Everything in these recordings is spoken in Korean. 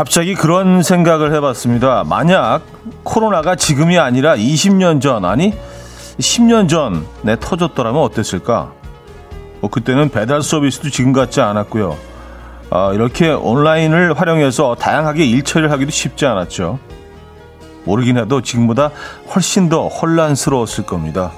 갑자기 그런 생각을 해봤습니다. 만약 코로나가 지금이 아니라 20년 전, 아니 10년 전에 터졌더라면 어땠을까? 뭐 그때는 배달 서비스도 지금 같지 않았고요. 아, 이렇게 온라인을 활용해서 다양하게 일처리를 하기도 쉽지 않았죠. 모르긴 해도 지금보다 훨씬 더 혼란스러웠을 겁니다.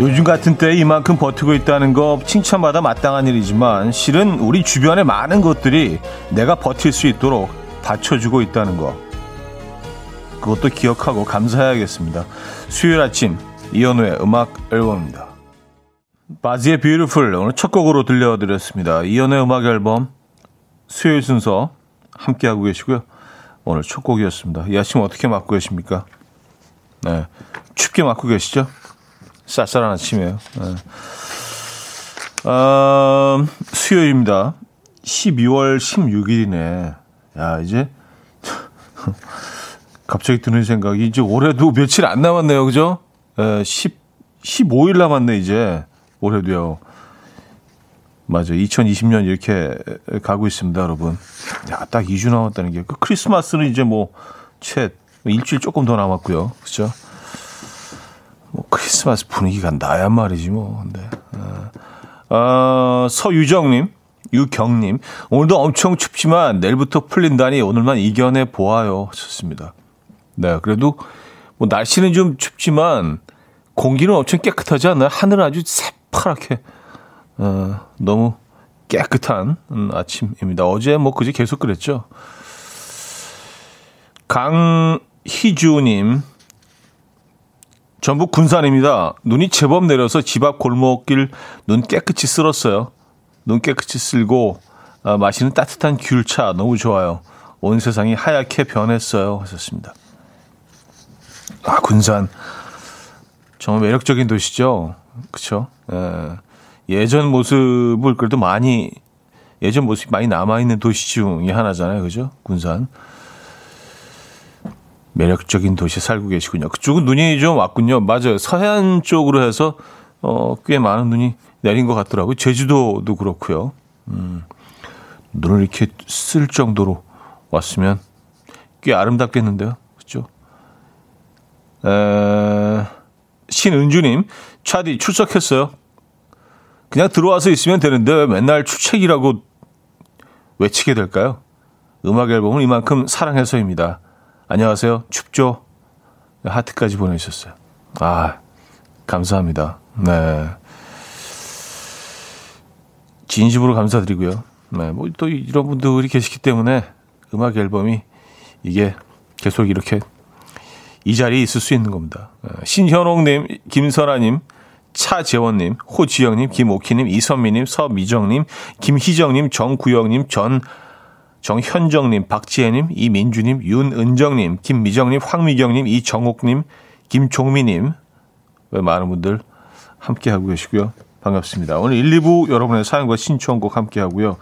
요즘 같은 때에 이만큼 버티고 있다는 거 칭찬받아 마땅한 일이지만 실은 우리 주변의 많은 것들이 내가 버틸 수 있도록 받쳐주고 있다는 거 그것도 기억하고 감사해야겠습니다. 수요일 아침 이현우의 음악 앨범입니다. 바지의 뷰티풀 오늘 첫 곡으로 들려드렸습니다. 이현우의 음악 앨범 수요일 순서 함께하고 계시고요. 오늘 첫 곡이었습니다. 이 아침 어떻게 맞고 계십니까? 네, 춥게 맞고 계시죠? 쌀쌀한 아침이에요. 네. 어, 수요일입니다. 12월 16일이네. 야, 이제, 갑자기 드는 생각이, 이제 올해도 며칠 안 남았네요. 그죠? 에, 10, 15일 남았네, 이제. 올해도요. 맞아. 2020년 이렇게 가고 있습니다, 여러분. 야, 딱 2주 남았다는 게. 그 크리스마스는 이제 뭐, 채, 일주일 조금 더 남았고요. 그죠? 뭐 크리스마스 분위기가 나야 말이지 뭐. 근데 어, 어, 서유정님, 유경님 오늘도 엄청 춥지만 내일부터 풀린다니 오늘만 이겨내 보아요. 좋습니다. 네, 그래도 뭐 날씨는 좀 춥지만 공기는 엄청 깨끗하지 않나요? 하늘은 아주 새파랗게 어, 너무 깨끗한 음, 아침입니다. 어제 뭐 그제 계속 그랬죠. 강희주님 전북 군산입니다. 눈이 제법 내려서 집 앞 골목길 눈 깨끗이 쓸었어요. 눈 깨끗이 쓸고 아, 마시는 따뜻한 귤차 너무 좋아요. 온 세상이 하얗게 변했어요. 하셨습니다. 아 군산 정말 매력적인 도시죠. 그렇죠. 예. 전 모습을 그래도 많이 예전 모습이 많이 남아 있는 도시 중에 하나잖아요. 그죠? 군산. 매력적인 도시에 살고 계시군요. 그쪽은 눈이 좀 왔군요. 맞아요. 서해안 쪽으로 해서 어, 꽤 많은 눈이 내린 것 같더라고요. 제주도도 그렇고요. 음, 눈을 이렇게 쓸 정도로 왔으면 꽤 아름답겠는데요. 그렇죠? 에, 신은주님, 차디 출석했어요. 그냥 들어와서 있으면 되는데 왜 맨날 출첵이라고 외치게 될까요? 음악 앨범은 이만큼 사랑해서입니다. 안녕하세요. 춥죠? 하트까지 보내주셨어요. 아, 감사합니다. 네. 진심으로 감사드리고요. 네, 뭐 또 이런 분들이 계시기 때문에 음악 앨범이 이게 계속 이렇게 이 자리에 있을 수 있는 겁니다. 네, 신현옥님, 김선아님, 차재원님, 호지영님, 김오키님, 이선미님, 서미정님, 김희정님, 정구영님, 전 정현정님, 박지혜님, 이민주님, 윤은정님, 김미정님, 황미경님, 이정옥님, 김종미님, 많은 분들 함께하고 계시고요. 반갑습니다. 오늘 1, 2부 여러분의 사연과 신청곡 함께하고요.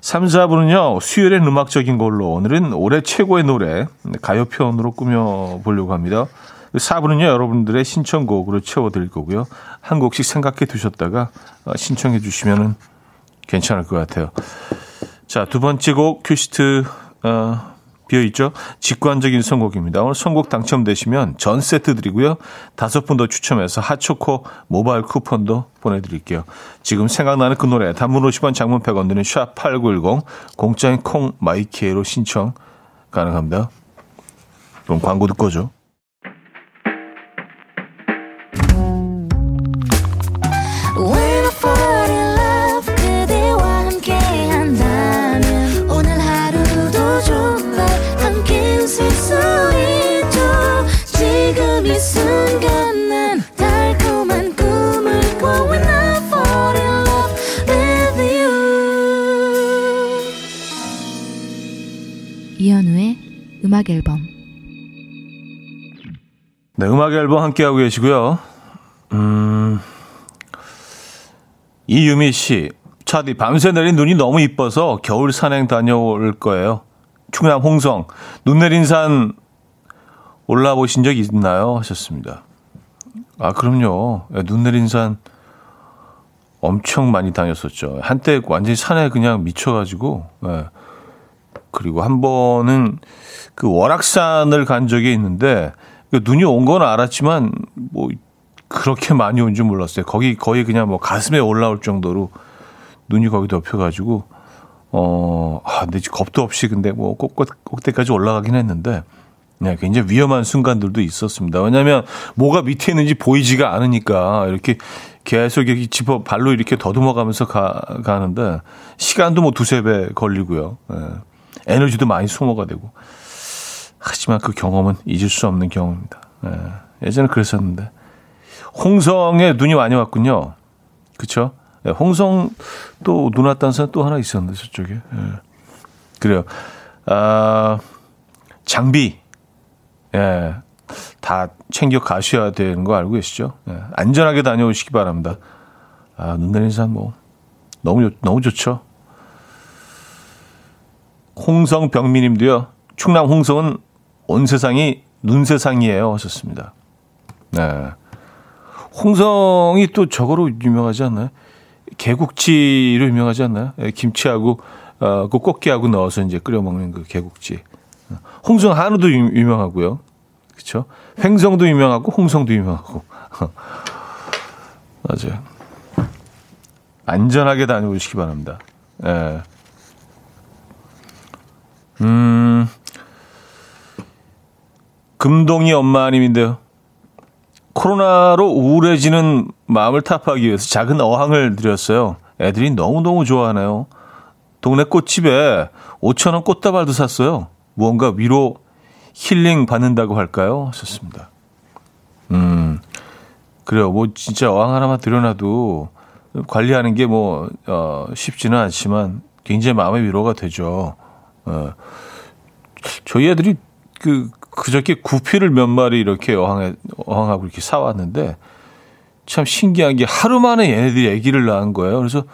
3, 4부는요, 수요일엔 음악적인 걸로 오늘은 올해 최고의 노래, 가요 표현으로 꾸며보려고 합니다. 4부는요, 여러분들의 신청곡으로 채워드릴 거고요. 한 곡씩 생각해 두셨다가 신청해 주시면 괜찮을 것 같아요. 자, 두 번째 곡 큐시트 어, 비어있죠? 직관적인 선곡입니다. 오늘 선곡 당첨되시면 전 세트 드리고요. 다섯 분 더 추첨해서 핫초코 모바일 쿠폰도 보내드릴게요. 지금 생각나는 그 노래 단문 50원 장문 100원 드는 샵8910 공짜인 콩 마이키에로 신청 가능합니다. 그럼 광고 듣고 죠 음악 앨범 네, 음악 앨범 함께 하고 계시고요. 음, 이유미 씨, 차디 밤새 내린 눈이 너무 이뻐서 겨울 산행 다녀올 거예요. 충남 홍성 눈 내린 산 올라 보신 적 있나요? 하셨습니다. 아 그럼요. 예, 눈 내린 산 엄청 많이 다녔었죠. 한때 완전히 산에 그냥 미쳐가지고 예. 그리고 한 번은 그 월악산을 간 적이 있는데 그 눈이 온 건 알았지만 뭐 그렇게 많이 온 줄 몰랐어요. 거기 거의 그냥 뭐 가슴에 올라올 정도로 눈이 거기 덮여가지고 어, 아, 근데 겁도 없이 근데 뭐 꼭, 꼭, 꼭대까지 올라가긴 했는데 네, 굉장히 위험한 순간들도 있었습니다. 왜냐하면 뭐가 밑에 있는지 보이지가 않으니까 이렇게 계속 이렇게 집어 발로 이렇게 더듬어가면서 가, 가는데 시간도 뭐 두세 배 걸리고요. 네. 에너지도 많이 소모가 되고. 하지만 그 경험은 잊을 수 없는 경험입니다. 네. 예전에 그랬었는데. 홍성에 눈이 많이 왔군요. 그쵸? 네, 홍성 또 눈 왔다는 산또 하나 있었는데, 저쪽에. 네. 그래요. 아, 장비. 예. 다 챙겨 가셔야 되는 거 알고 계시죠? 예. 안전하게 다녀오시기 바랍니다. 아, 눈 내린 산 뭐, 너무, 너무 좋죠? 홍성병미님도요. 충남 홍성은 온 세상이 눈 세상이에요. 하셨습니다. 네. 홍성이 또 저거로 유명하지 않나요? 개국지로 유명하지 않나요? 예, 김치하고 어, 그 꽃게하고 넣어서 이제 끓여 먹는 그 개국지. 홍성 한우도 유, 명하고요 그렇죠? 횡성도 유명하고 홍성도 유명하고. 맞아요. 안전하게 다녀오시기 바랍니다. 예. 음, 금동이 엄마님인데요. 코로나로 우울해지는 마음을 타파하기 위해서 작은 어항을 드렸어요. 애들이 너무너무 좋아하네요. 동네 꽃집에 5천원 꽃다발도 샀어요. 무언가 위로 힐링 받는다고 할까요? 하셨습니다. 음, 그래요. 뭐 진짜 어항 하나만 들여놔도 관리하는 게 뭐, 어, 쉽지는 않지만 굉장히 마음의 위로가 되죠. 어, 저희 애들이 그, 그저께 구피를 몇 마리 이렇게 어항에, 어항하고 이렇게 사왔는데 참 신기한 게 하루 만에 얘네들이 아기를 낳은 거예요. 그래서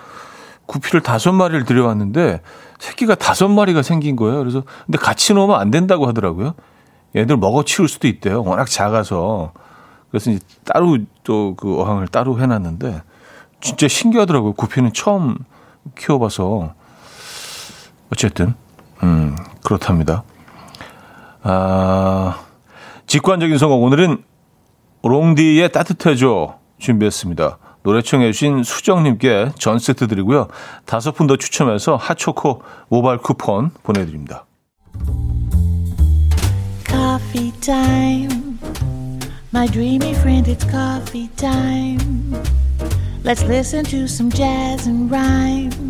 구피를 다섯 마리를 들여왔는데 새끼가 다섯 마리가 생긴 거예요. 그래서 근데 같이 놓으면 안 된다고 하더라고요. 얘들 먹어 치울 수도 있대요. 워낙 작아서. 그래서 이제 따로 또 그 어항을 따로 해놨는데 진짜 신기하더라고요. 구피는 처음 키워봐서 어쨌든 음 그렇답니다. 아 직관적인 성공 오늘은 롱디의 따뜻해져 준비했습니다. 노래 청해 주신 수정님께 전 세트 드리고요. 다섯 분 더 추첨해서 핫초코 모바일 쿠폰 보내드립니다. Coffee. My dreamy friend, it's coffee time. Let's listen to some jazz and rhyme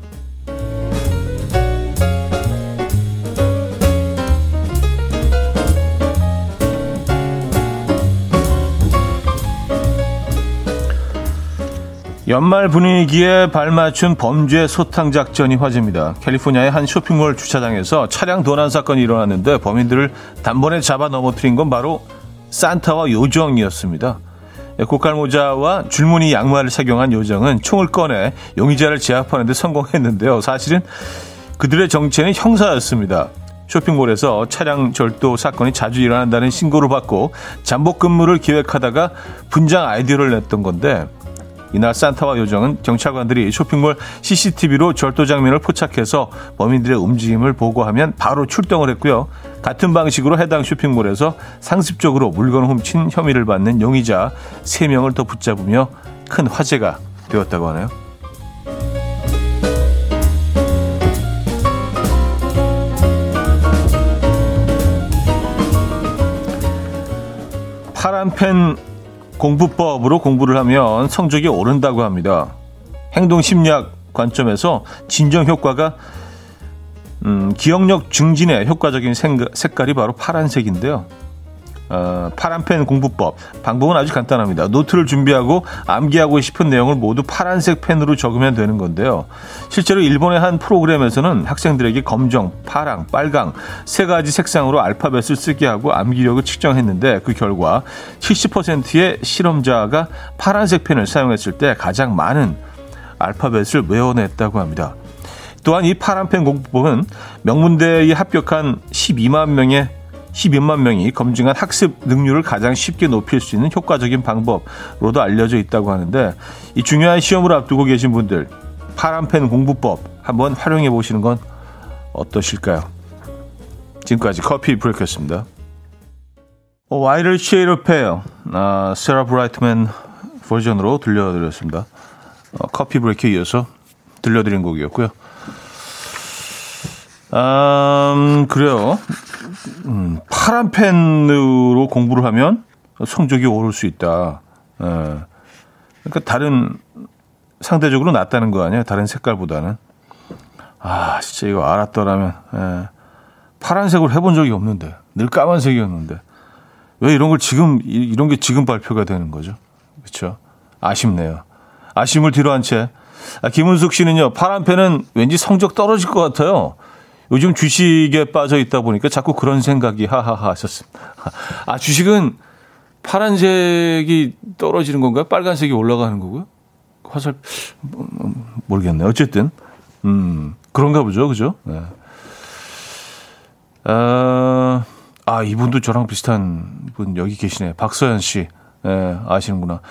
연말 분위기에 발맞춘 범죄 소탕 작전이 화제입니다. 캘리포니아의 한 쇼핑몰 주차장에서 차량 도난 사건이 일어났는데 범인들을 단번에 잡아 넘어뜨린 건 바로 산타와 요정이었습니다. 고칼모자와 줄무늬 양말을 착용한 요정은 총을 꺼내 용의자를 제압하는 데 성공했는데요. 사실은 그들의 정체는 형사였습니다. 쇼핑몰에서 차량 절도 사건이 자주 일어난다는 신고를 받고 잠복 근무를 기획하다가 분장 아이디어를 냈던 건데 이날 산타와 요정은 경찰관들이 쇼핑몰 CCTV로 절도 장면을 포착해서 범인들의 움직임을 보고하면 바로 출동을 했고요. 같은 방식으로 해당 쇼핑몰에서 상습적으로 물건을 훔친 혐의를 받는 용의자 3명을 더 붙잡으며 큰 화제가 되었다고 하네요. 파란 펜 공부법으로 공부를 하면 성적이 오른다고 합니다. 행동 심리학 관점에서 진정 효과가 음, 기억력 증진에 효과적인 색깔이 바로 파란색인데요. 어, 파란펜 공부법. 방법은 아주 간단합니다. 노트를 준비하고 암기하고 싶은 내용을 모두 파란색 펜으로 적으면 되는 건데요. 실제로 일본의 한 프로그램에서는 학생들에게 검정, 파랑, 빨강 세 가지 색상으로 알파벳을 쓰게 하고 암기력을 측정했는데 그 결과 70%의 실험자가 파란색 펜을 사용했을 때 가장 많은 알파벳을 외워냈다고 합니다. 또한 이 파란펜 공부법은 명문대에 합격한 12만 명의 12만 명이 검증한 학습 능률을 가장 쉽게 높일 수 있는 효과적인 방법으로도 알려져 있다고 하는데 이 중요한 시험을 앞두고 계신 분들 파란펜 공부법 한번 활용해 보시는 건 어떠실까요? 지금까지 커피 브레이크였습니다. Whiter Shade of Pale 아, 세라 브라이트맨 버전으로 들려드렸습니다. 어, 커피 브레이크에 이어서 들려드린 곡이었고요. 음, 그래요. 음, 파란 펜으로 공부를 하면 성적이 오를 수 있다. 예. 그러니까 다른 상대적으로 낫다는 거 아니에요? 다른 색깔보다는. 아, 진짜 이거 알았더라면. 예. 파란색으로 해본 적이 없는데 늘 까만색이었는데 왜 이런 걸 지금 이런 게 지금 발표가 되는 거죠? 그렇죠? 아쉽네요. 아쉬움을 뒤로한 채 아, 김은숙 씨는요 파란 펜은 왠지 성적 떨어질 것 같아요. 요즘 주식에 빠져 있다 보니까 자꾸 그런 생각이 하하하 하셨습니다. 아, 주식은 파란색이 떨어지는 건가요? 빨간색이 올라가는 거고요? 화살, 모르겠네요. 어쨌든, 음, 그런가 보죠. 그죠? 네. 아, 아, 이분도 저랑 비슷한 분 여기 계시네. 박서연 씨. 예, 아시는구나.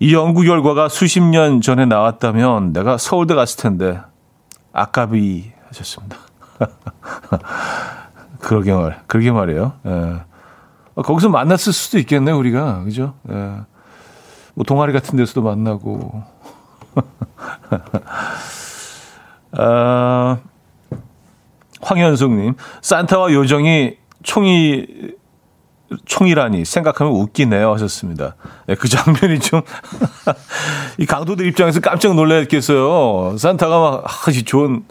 이 연구 결과가 수십 년 전에 나왔다면 내가 서울대 갔을 텐데, 아까비 하셨습니다. 그러게 말, 그러게 말이에요. 예. 어, 거기서 만났을 수도 있겠네요, 우리가. 그죠? 예. 뭐, 동아리 같은 데서도 만나고. 아, 황현숙님, 산타와 요정이 총이, 총이라니 생각하면 웃기네요 하셨습니다. 네, 그 장면이 좀, 이 강도들 입장에서 깜짝 놀랐겠어요. 산타가 막, 아주 좋은,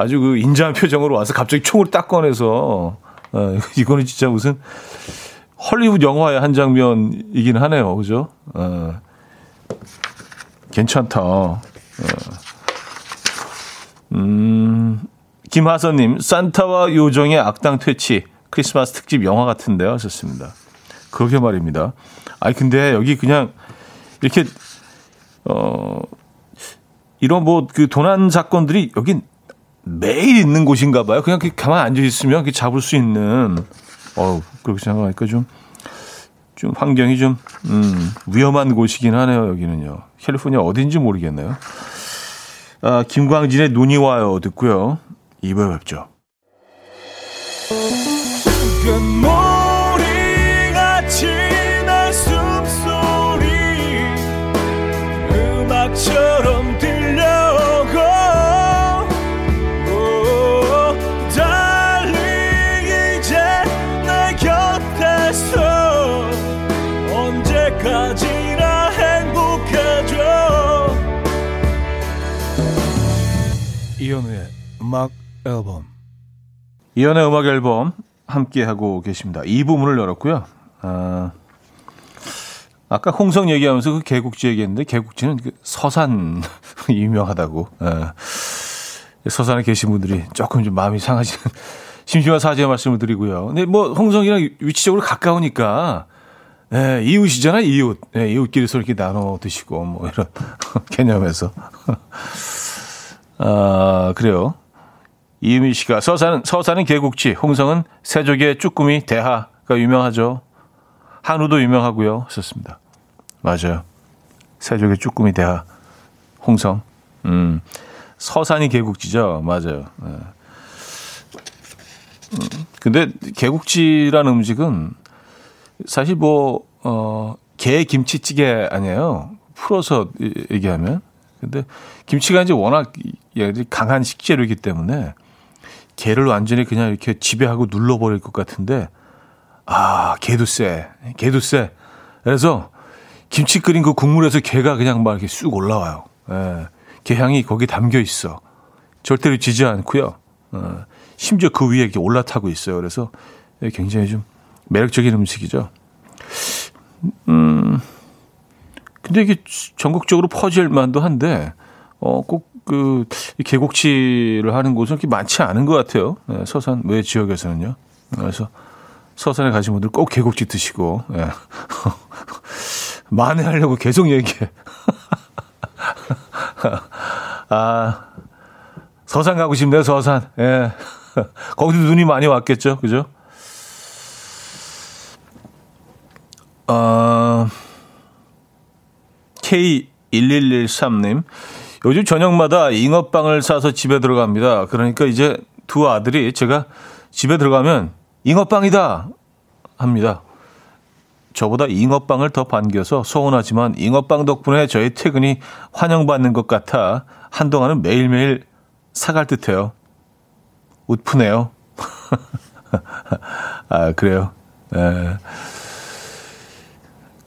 아주 그 인자한 표정으로 와서 갑자기 총을 딱 꺼내서 어, 이거는 진짜 무슨 헐리우드 영화의 한 장면이긴 하네요. 그죠? 어, 괜찮다. 어. 음, 김하선님, 산타와 요정의 악당 퇴치, 크리스마스 특집 영화 같은데요. 하셨습니다. 그러게 말입니다. 아니, 근데 여기 그냥 이렇게, 어, 이런 뭐 그 도난 사건들이 여긴 매일 있는 곳인가 봐요. 그냥 가만 앉아 있으면 잡을 수 있는, 어 그렇게 생각하니까 좀, 좀 환경이 좀, 음, 위험한 곳이긴 하네요, 여기는요. 캘리포니아 어딘지 모르겠네요. 아, 김광진의 눈이 와요 듣고요. 2부에 뵙죠. 이현우의 음악 앨범 이현우의 음악 앨범 함께 하고 계십니다. 이 부분을 열었고요. 아, 아까 홍성 얘기하면서 그 개국지 얘기했는데 개국지는 그 서산 유명하다고. 아, 서산에 계신 분들이 조금 좀 마음이 상하시는 심심한 사죄의 말씀을 드리고요. 근데 뭐 홍성이랑 위치적으로 가까우니까 예, 이웃이잖아요, 이웃. 예, 이웃끼리 서 이렇게 나눠 드시고 뭐 이런 개념에서. 아, 그래요. 이유미 씨가 서산은, 서산은 개국지, 홍성은 세족의 쭈꾸미 대하가 유명하죠. 한우도 유명하고요. 썼습니다. 맞아요. 세족의 쭈꾸미 대하, 홍성. 음, 서산이 개국지죠. 맞아요. 네. 음, 근데 개국지라는 음식은 사실 뭐, 어, 게 김치찌개 아니에요. 풀어서 얘기하면. 근데 김치가 이제 워낙 강한 식재료이기 때문에 게를 완전히 그냥 이렇게 지배하고 눌러버릴 것 같은데 아 게도 쎄, 게도 쎄. 그래서 김치 끓인 그 국물에서 게가 그냥 막 이렇게 쑥 올라와요. 예, 게 향이 거기 담겨 있어. 절대로 지지 않고요. 어, 심지어 그 위에 이렇게 올라타고 있어요. 그래서 굉장히 좀 매력적인 음식이죠. 음, 근데 이게 전국적으로 퍼질 만도 한데, 어, 꼭 그, 계곡치를 하는 곳은 그렇게 많지 않은 것 같아요. 네, 서산 외 지역에서는요. 그래서 서산에 가신 분들 꼭 계곡치 드시고, 예. 만회하려고 계속 얘기해. 아, 서산 가고 싶네요, 서산. 예. 거기도 눈이 많이 왔겠죠, 그죠? 어, K1113님. 요즘 저녁마다 잉어빵을 사서 집에 들어갑니다. 그러니까 이제 두 아들이 제가 집에 들어가면 잉어빵이다 합니다. 저보다 잉어빵을 더 반겨서 서운하지만 잉어빵 덕분에 저의 퇴근이 환영받는 것 같아 한동안은 매일매일 사갈 듯해요. 웃프네요. 아 그래요. 에.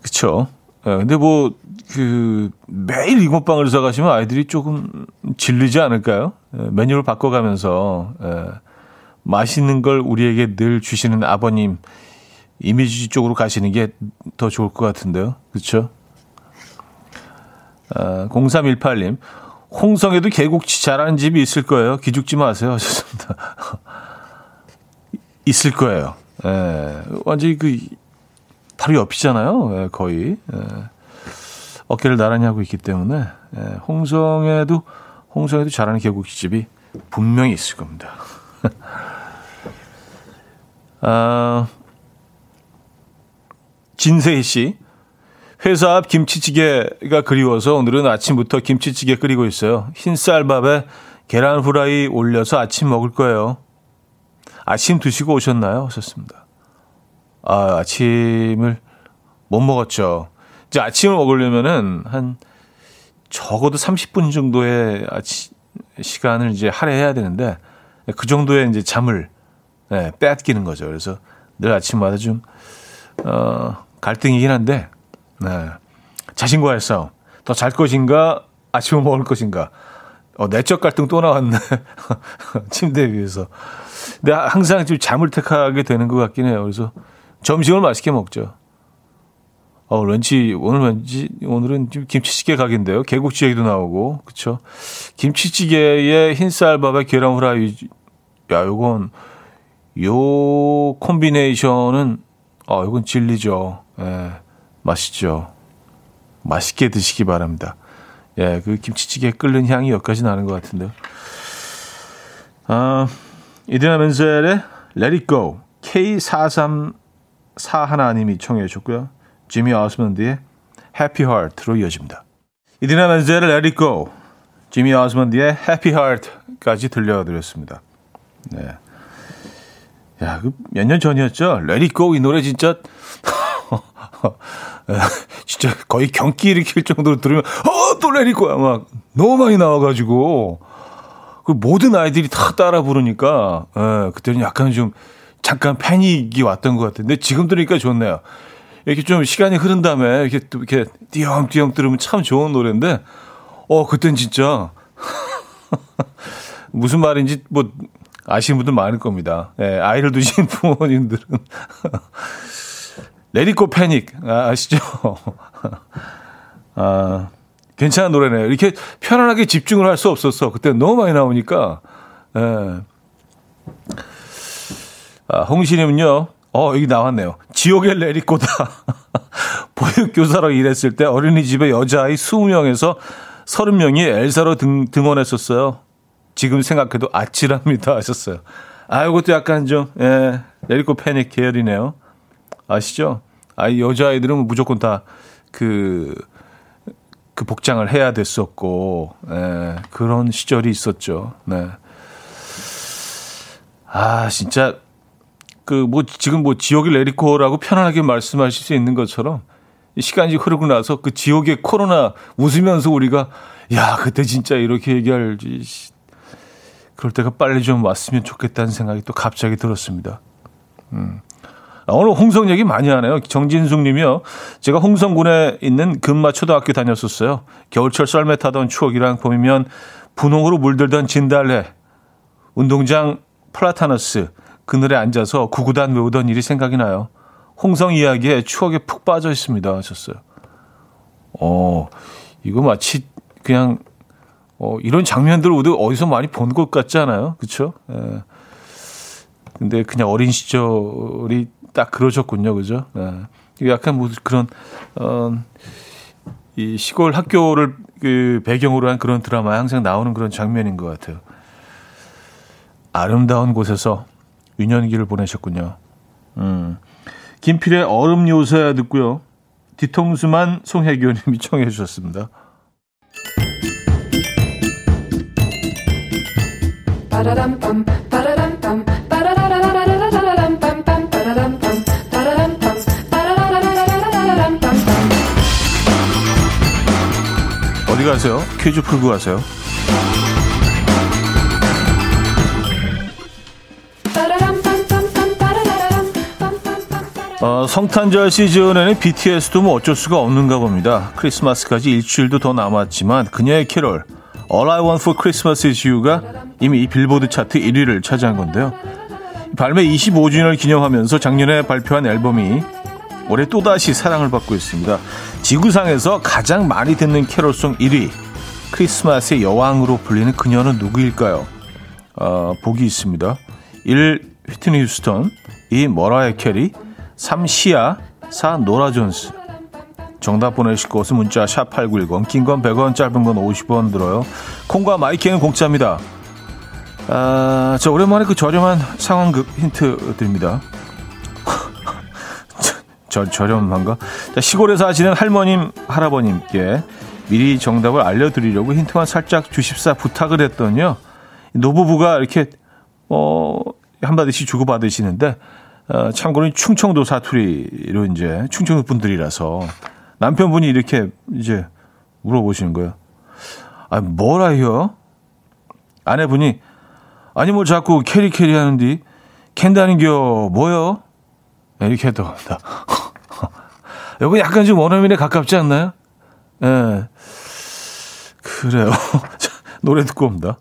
그쵸. 에, 근데 뭐 그 매일 잉어빵을 사가시면 아이들이 조금 질리지 않을까요? 에, 메뉴를 바꿔가면서 에, 맛있는 걸 우리에게 늘 주시는 아버님 이미지 쪽으로 가시는 게 더 좋을 것 같은데요. 그렇죠? 아, 0318님. 홍성에도 계곡치 잘하는 집이 있을 거예요. 기죽지 마세요. 하셨습니다. 있을 거예요. 예, 완전히 그 바로 옆이잖아요. 예, 거의. 예. 어깨를 나란히 하고 있기 때문에 예, 홍성에도 홍성에도 잘하는 계곡집이 분명히 있을 겁니다. 아, 진세희 씨. 회사 앞 김치찌개가 그리워서 오늘은 아침부터 김치찌개 끓이고 있어요. 흰쌀밥에 계란 후라이 올려서 아침 먹을 거예요. 아침 드시고 오셨나요? 하셨습니다. 아, 아침을 못 먹었죠. 이제 아침을 먹으려면은 한 적어도 30분 정도의 아침 시간을 이제 할애해야 되는데 그 정도의 이제 잠을 네, 빼앗기는 거죠. 그래서 늘 아침마다 좀 어, 갈등이긴 한데, 네. 자신과의 싸움. 더 잘 것인가, 아침을 먹을 것인가. 어, 내적 갈등 또 나왔네. 침대 위에서. 근데 항상 좀 잠을 택하게 되는 것 같긴 해요. 그래서 점심을 맛있게 먹죠. 어, 왠지, 오늘 왠지, 오늘은 좀 김치찌개. 계곡지 얘기도 나오고, 그쵸. 김치찌개에 흰쌀밥에 계란 후라이, 야, 요건, 요 콤비네이션은 어, 이건 진리죠. 예, 맛있죠. 맛있게 드시기 바랍니다. 예, 그 김치찌개 끓는 향이 여기까지 나는 것 같은데요. 아, 이디나 멘젤의 Let It Go K4341님이 청해 주셨고요. 지미 아스먼드의 Happy Heart로 이어집니다. 이디나 멘젤의 Let It Go 지미 아스먼드의 Happy Heart까지 들려드렸습니다. 네. 야, 그 몇 년 전이었죠? Let It Go 이 노래 진짜 진짜 거의 경기 일으킬 정도로 들으면 어또 Let It Go야 막 너무 많이 나와가지고 그 모든 아이들이 다 따라 부르니까 예, 그때는 약간 좀 잠깐 패닉이 왔던 것 같은데 지금 들으니까 좋네요. 이렇게 좀 시간이 흐른 다음에 이렇게 또 이렇게 띄엄띄엄 들으면 참 좋은 노래인데 어 그땐 진짜 무슨 말인지 뭐 아시는 분들 많을 겁니다. 예, 아이를 두신 부모님들은. 레디코 패닉 아, 아시죠? 아, 괜찮은 노래네요. 이렇게 편안하게 집중을 할 수 없었어. 그때 너무 많이 나오니까. 예. 아, 홍신님은요. 어, 여기 나왔네요. 지옥의 레디코다. 보육교사로 일했을 때 어린이집에 여자아이 20명에서 30명이 엘사로 등, 등원했었어요. 지금 생각해도 아찔합니다 하셨어요. 아, 이것도 약간 좀, 예, 레리코 패닉 계열이네요. 아시죠? 아, 여자아이들은 무조건 다 그, 그 복장을 해야 됐었고, 예, 그런 시절이 있었죠. 네. 아, 진짜, 그, 뭐, 지금 뭐, 지옥의 레리코라고 편안하게 말씀하실 수 있는 것처럼, 시간이 흐르고 나서 그 지옥의 코로나 웃으면서 우리가, 야, 그때 진짜 이렇게 얘기할지, 그럴 때가 빨리 좀 왔으면 좋겠다는 생각이 또 갑자기 들었습니다. 음. 아, 오늘 홍성 얘기 많이 하네요. 정진숙 님이요. 제가 홍성군에 있는 금마초등학교 다녔었어요. 겨울철 썰매 타던 추억이랑 봄이면 분홍으로 물들던 진달래, 운동장 플라타너스, 그늘에 앉아서 구구단 외우던 일이 생각이 나요. 홍성 이야기에 추억에 푹 빠져 있습니다. 하셨어요. 어, 이거 마치 그냥 어, 이런 장면들 우리 어디서 많이 본 것 같지 않아요? 그쵸? 예. 근데 그냥 어린 시절이 딱 그러셨군요. 그죠? 예. 약간 뭐 그런, 어, 이 시골 학교를 그 배경으로 한 그런 드라마에 항상 나오는 그런 장면인 것 같아요. 아름다운 곳에서 유년기를 보내셨군요. 음. 김필의 얼음 요새 듣고요. 뒤통수만 송혜교님이 청해 주셨습니다. 어디 가세요? 퀴즈 풀고 가세요. 어, 성탄절 시즌에는 BTS도 뭐 어쩔 수가 없는가 봅니다. 크리스마스까지 일주일도 더 남았지만 그녀의 캐롤 All I Want for Christmas is You가 이미 빌보드 차트 1위를 차지한 건데요. 발매 25주년을 기념하면서 작년에 발표한 앨범이 올해 또다시 사랑을 받고 있습니다. 지구상에서 가장 많이 듣는 캐롤송 1위 크리스마스의 여왕으로 불리는 그녀는 누구일까요? 어, 보기 있습니다. 1. 휘트니 휴스턴 2. 머라이어 캐리 3. 시아 4. 노라 존스 정답 보내실 곳은 문자 샵 8910 긴 건 100원 짧은 건 50원 들어요. 콩과 마이K는 공짜입니다. 아, 저 오랜만에 그 저렴한 상황극 힌트 드립니다. 저, 저렴한가? 자, 시골에 사시는 할머님, 할아버님께 미리 정답을 알려드리려고 힌트만 살짝 주십사 부탁을 했더니요. 노부부가 이렇게, 어, 한마디씩 주고받으시는데, 어, 참고로 충청도 사투리로 이제 충청도 분들이라서 남편분이 이렇게 이제 물어보시는 거예요. 아, 뭐라요? 아내분이 아니 뭐 자꾸 캐리 캐리 하는디 캔다는겨 뭐요? 네, 이렇게 했다고 합니다. 여기 약간 좀 원어민에 가깝지 않나요? 예. 네. 그래요. 노래 듣고 옵니다.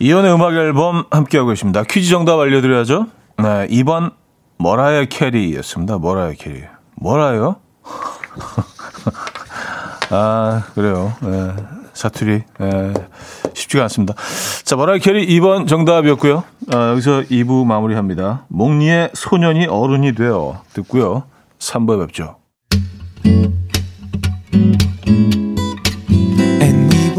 이현우의 음악 앨범 함께하고 계십니다. 퀴즈 정답 알려드려야죠. 네, 2번 머라이어 캐리였습니다. 머라이어 캐리. 뭐라요? 아, 그래요. 네, 사투리. 네, 쉽지가 않습니다. 자, 머라이어 캐리 2번 정답이었고요. 아, 여기서 2부 마무리합니다. 몽니의 소년이 어른이 되어 듣고요. 3부에 뵙죠.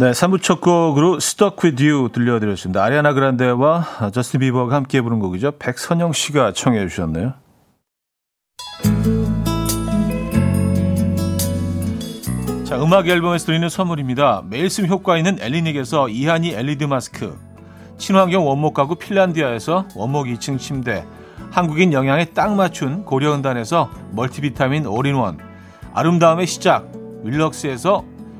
네, 3부 첫 곡으로 Stuck With You 들려드렸습니다. 아리아나 그란데와 저스틴 비버가 함께 부른 곡이죠. 백선영 씨가 청해 주셨네요. 자, 음악 앨범에서 드리는 선물입니다. 매일 쓰 효과 있는 엘리닉에서 이하니 LED 마스크, 친환경 원목 가구 핀란디아에서 원목 2층 침대, 한국인 영양에 딱 맞춘 고려은단에서 멀티비타민 올인원, 아름다움의 시작, 윌럭스에서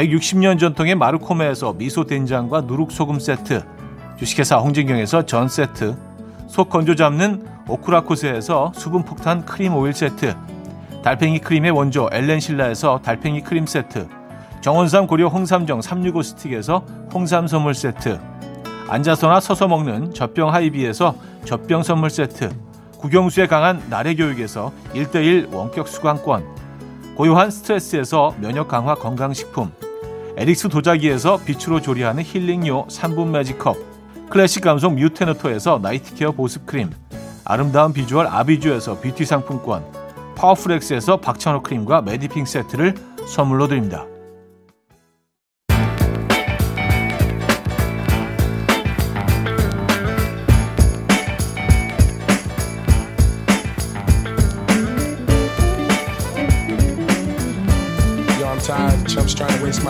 160년 전통의 마르코메에서 미소 된장과 누룩소금 세트, 주식회사 홍진경에서 전 세트, 속 건조 잡는 오크라코스에서 수분 폭탄 크림 오일 세트, 달팽이 크림의 원조 엘렌실라에서 달팽이 크림 세트, 정원삼 고려 홍삼정 365 스틱에서 홍삼 선물 세트, 앉아서나 서서 먹는 젖병 하이비에서 젖병 선물 세트, 국영수에 강한 나래 교육에서 1대1 원격 수강권, 고요한 스트레스에서 면역 강화 건강식품, 에릭스 도자기에서 빛으로 조리하는 힐링요 3분 매직컵, 클래식 감성 뮤테너토에서 night care 보습크림, 아름다운 비주얼 아비주에서 뷰티 상품권, 파워풀엑스에서 박찬호 크림과 메디핑 세트를 선물로 드립니다.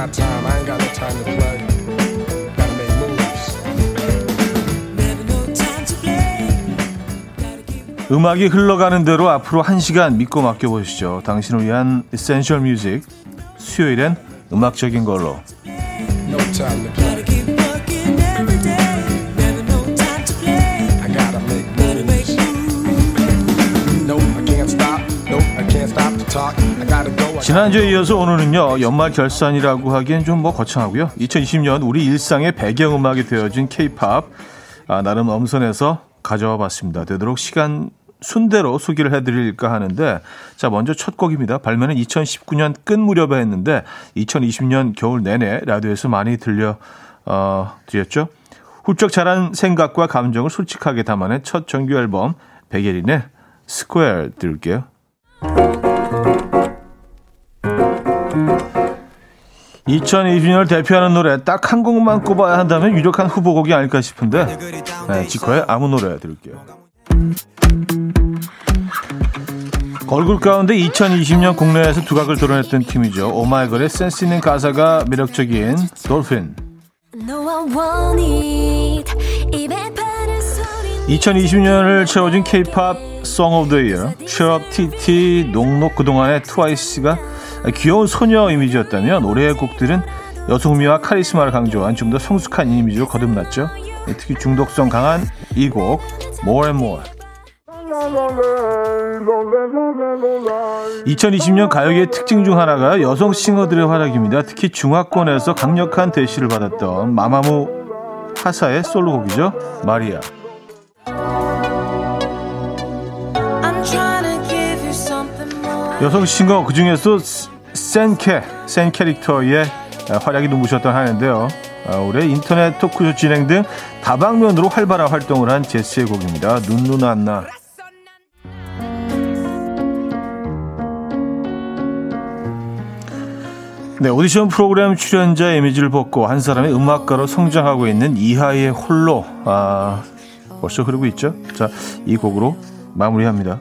my time. 음악이 흘러가는 대로 앞으로 한 시간 믿고 맡겨보시죠. 당신을 위한 essential music. 수요일엔 음악적인 걸로. No 지난주에 이어서 오늘은요 연말 결산이라고 하기엔 좀 뭐 거창하고요. 2020년 우리 일상의 배경음악이 되어진 케이팝 아, 나름 엄선해서 가져와 봤습니다. 되도록 시간 순대로 소개를 해드릴까 하는데 자 먼저 첫 곡입니다. 발매는 2019년 끝 무렵에 했는데 2020년 겨울 내내 라디오에서 많이 들려 어, 드렸죠. 훌쩍 자란 생각과 감정을 솔직하게 담아낸 첫 정규 앨범 백예린의 Square 들을게요 2020년을 대표하는 노래 딱 한 곡만 꼽아야 한다면 유력한 후보곡이 아닐까 싶은데 네, 지코의 아무 노래 들을게요. 걸굴 가운데 2020년 국내에서 두각을 드러냈던 팀이죠. 오마이걸의 센스 있는 가사가 매력적인 돌핀. 2020년을 채워진 K-pop Song of the Year, Up TT, 녹록 그동안의 트와이스가 귀여운 소녀 이미지였다면 올해의 곡들은 여성미와 카리스마를 강조한 좀 더 성숙한 이미지로 거듭났죠. 특히 중독성 강한 이 곡 More and More 2020년 가요계의 특징 중 하나가 여성 싱어들의 활약입니다. 특히 중화권에서 강력한 대시를 받았던 마마무 하사의 솔로곡이죠. 마리아. 여성 싱어 그 중에서 센캐, 센 캐릭터의 활약이 눈부셨던 하는데요. 아, 올해 인터넷 토크쇼 진행 등 다방면으로 활발한 활동을 한 제스의 곡입니다. 눈눈 안나. 네, 오디션 프로그램 출연자 이미지를 벗고 한 사람의 음악가로 성장하고 있는 이하의 홀로 아, 벌써 흐르고 있죠. 자, 이 곡으로 마무리합니다.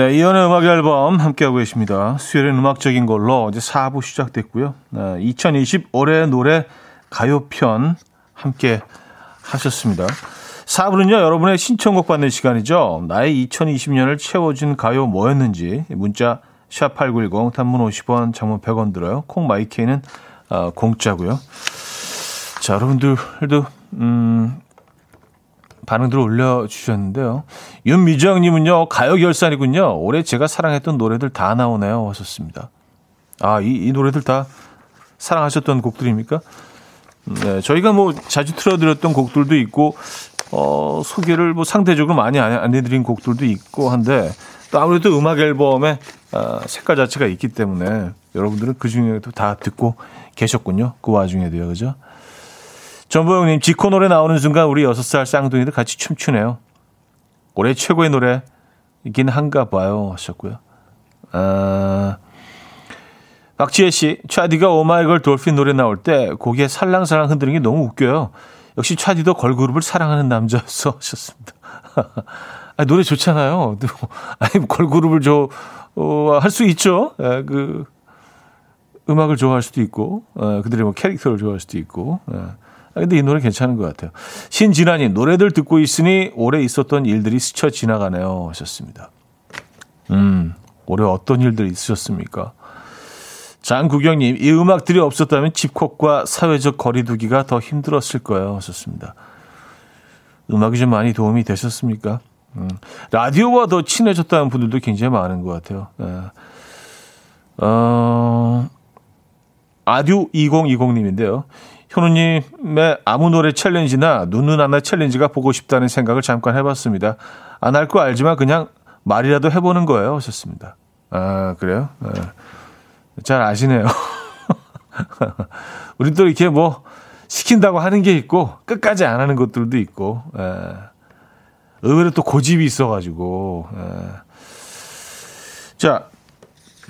네, 이연의 음악 앨범 함께하고 계십니다. 수요일엔 음악적인 걸로 이제 4부 시작됐고요. 네, 2020 올해 노래 가요편 함께 하셨습니다. 4부는요, 여러분의 신청곡 받는 시간이죠. 나의 2020년을 채워준 가요 뭐였는지 문자 샵8910 단문 50원, 장문 100원 들어요. 콩 마이케이는 어, 공짜고요. 자, 여러분들도 음, 반응들 올려주셨는데요. 윤미정님은요, 가요 결산이군요. 올해 제가 사랑했던 노래들 다 나오네요. 하셨습니다. 아, 이, 이 노래들 다 사랑하셨던 곡들입니까? 네, 저희가 뭐 자주 틀어드렸던 곡들도 있고, 어, 소개를 뭐 상대적으로 많이 안 해드린 곡들도 있고 한데, 또 아무래도 음악 앨범에 어, 색깔 자체가 있기 때문에 여러분들은 그 중에도 다 듣고 계셨군요. 그 와중에도요, 그죠? 전보영님, 지코 노래 나오는 순간 우리 6살 쌍둥이들 같이 춤추네요. 올해 최고의 노래이긴 한가 봐요. 하셨고요. 아, 박지혜 씨, 차디가 오마이걸 돌핀 노래 나올 때 고개 살랑살랑 흔드는 게 너무 웃겨요. 역시 차디도 걸그룹을 사랑하는 남자였어. 하셨습니다. 아, 노래 좋잖아요. 아니, 걸그룹을 저, 어, 할 수 있죠. 예, 그, 음악을 좋아할 수도 있고, 예, 그들의 뭐 캐릭터를 좋아할 수도 있고, 예. 아, 근데 이 노래 괜찮은 것 같아요. 신진아님, 노래들 듣고 있으니 올해 있었던 일들이 스쳐 지나가네요. 하셨습니다. 음, 올해 어떤 일들이 있으셨습니까? 장구경님, 이 음악들이 없었다면 집콕과 사회적 거리두기가 더 힘들었을 거예요. 하셨습니다. 음악이 좀 많이 도움이 되셨습니까? 음, 라디오와 더 친해졌다는 분들도 굉장히 많은 것 같아요. 예. 어, 아듀 2020님인데요. 현우님의 아무 노래 챌린지나 눈눈 하나 챌린지가 보고 싶다는 생각을 잠깐 해봤습니다. 안 할 거 알지만 그냥 말이라도 해보는 거예요. 하셨습니다. 아, 그래요? 네. 잘 아시네요. 우리 또 이렇게 뭐 시킨다고 하는 게 있고 끝까지 안 하는 것들도 있고 에. 의외로 또 고집이 있어가지고 에. 자,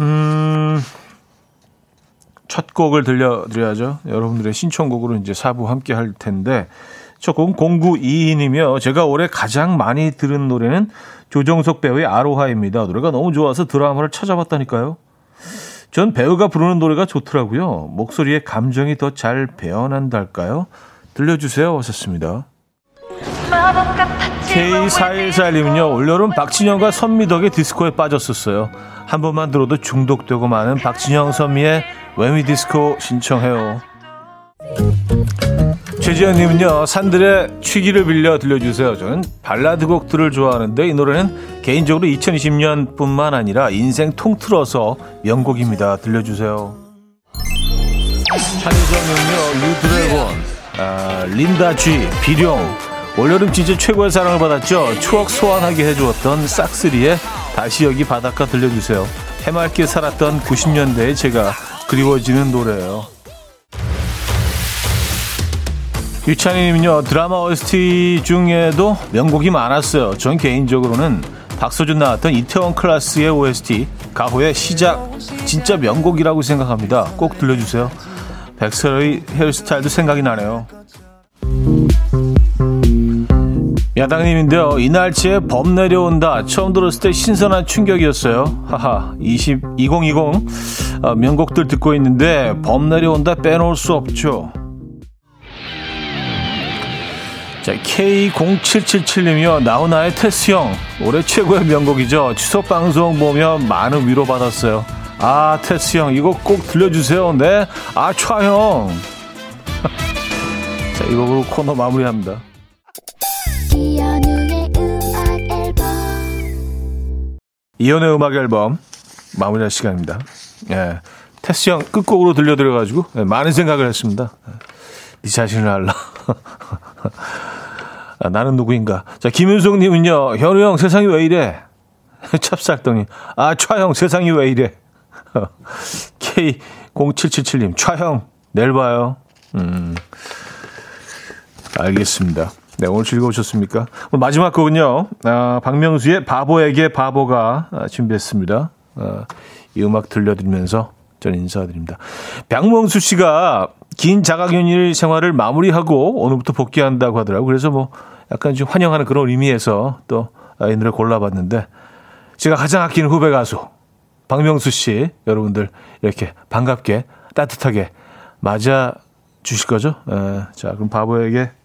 음. 첫 곡을 들려드려야죠. 여러분들의 신청곡으로 이제 사부 함께 할 텐데, 첫 곡은 0922이며, 제가 올해 가장 많이 들은 노래는 조정석 배우의 아로하입니다. 노래가 너무 좋아서 드라마를 찾아봤다니까요. 전 배우가 부르는 노래가 좋더라고요. 목소리에 감정이 더 잘 배어난달까요? 들려주세요. 하셨습니다. K414님은요, 올여름 박진영과 선미덕의 디스코에 빠졌었어요. 한 번만 들어도 중독되고 많은 박진영 선미의 웨미 디스코 신청해요. 최지현님은요, 산들의 취기를 빌려 들려주세요. 저는 발라드 곡들을 좋아하는데 이 노래는 개인적으로 2020년뿐만 아니라 인생 통틀어서 명곡입니다. 들려주세요. 한희정님은요, 유드래곤, 아, 린다 G, 비룡, 올여름 진짜 최고의 사랑을 받았죠. 추억 소환하게 해주었던 싹스리의 다시 여기 바닷가 들려주세요. 해맑게 살았던 90년대에 제가 그리워지는 노래예요. 유찬이님은요 드라마 OST 중에도 명곡이 많았어요. 전 개인적으로는 박서준 나왔던 이태원 클라스의 OST 가호의 시작 진짜 명곡이라고 생각합니다. 꼭 들려주세요. 백설의 헤어스타일도 생각이 나네요. 야당님인데요. 이날치에 범 내려온다. 처음 들었을 때 신선한 충격이었어요. 하하. 20, 2020 어, 명곡들 듣고 있는데 범 내려온다 빼놓을 수 없죠. 자, K0777님이요. 나훈아의 테스 형. 올해 최고의 명곡이죠. 추석 방송 보면 많은 위로 받았어요. 아, 테스 형. 이거 꼭 들려주세요. 네. 아, 차 형. 자, 이 곡으로 코너 마무리합니다. 이연의 음악 앨범 마무리할 시간입니다. 예. 테스 형 끝곡으로 들려드려가지고 예, 많은 생각을 했습니다. 예. 네 자신을 알라. 아, 나는 누구인가. 자, 김윤숙님은요, 현우 형 세상이 왜 이래? 찹쌀떡이. 아, 차형 세상이 왜 이래? K0777님, 차형, 내일 봐요. 음. 알겠습니다. 네, 오늘 즐거우셨습니까? 오늘 마지막 곡은요, 아, 박명수의 바보에게 바보가 아, 준비했습니다. 아, 이 음악 들려드리면서 전 인사드립니다. 박명수 씨가 긴 자가격리 생활을 마무리하고 오늘부터 복귀한다고 하더라고요. 그래서 뭐 약간 좀 환영하는 그런 의미에서 또 이 노래 골라봤는데 제가 가장 아끼는 후배 가수 박명수 씨 여러분들 이렇게 반갑게 따뜻하게 맞아 주실 거죠? 에, 자, 그럼 바보에게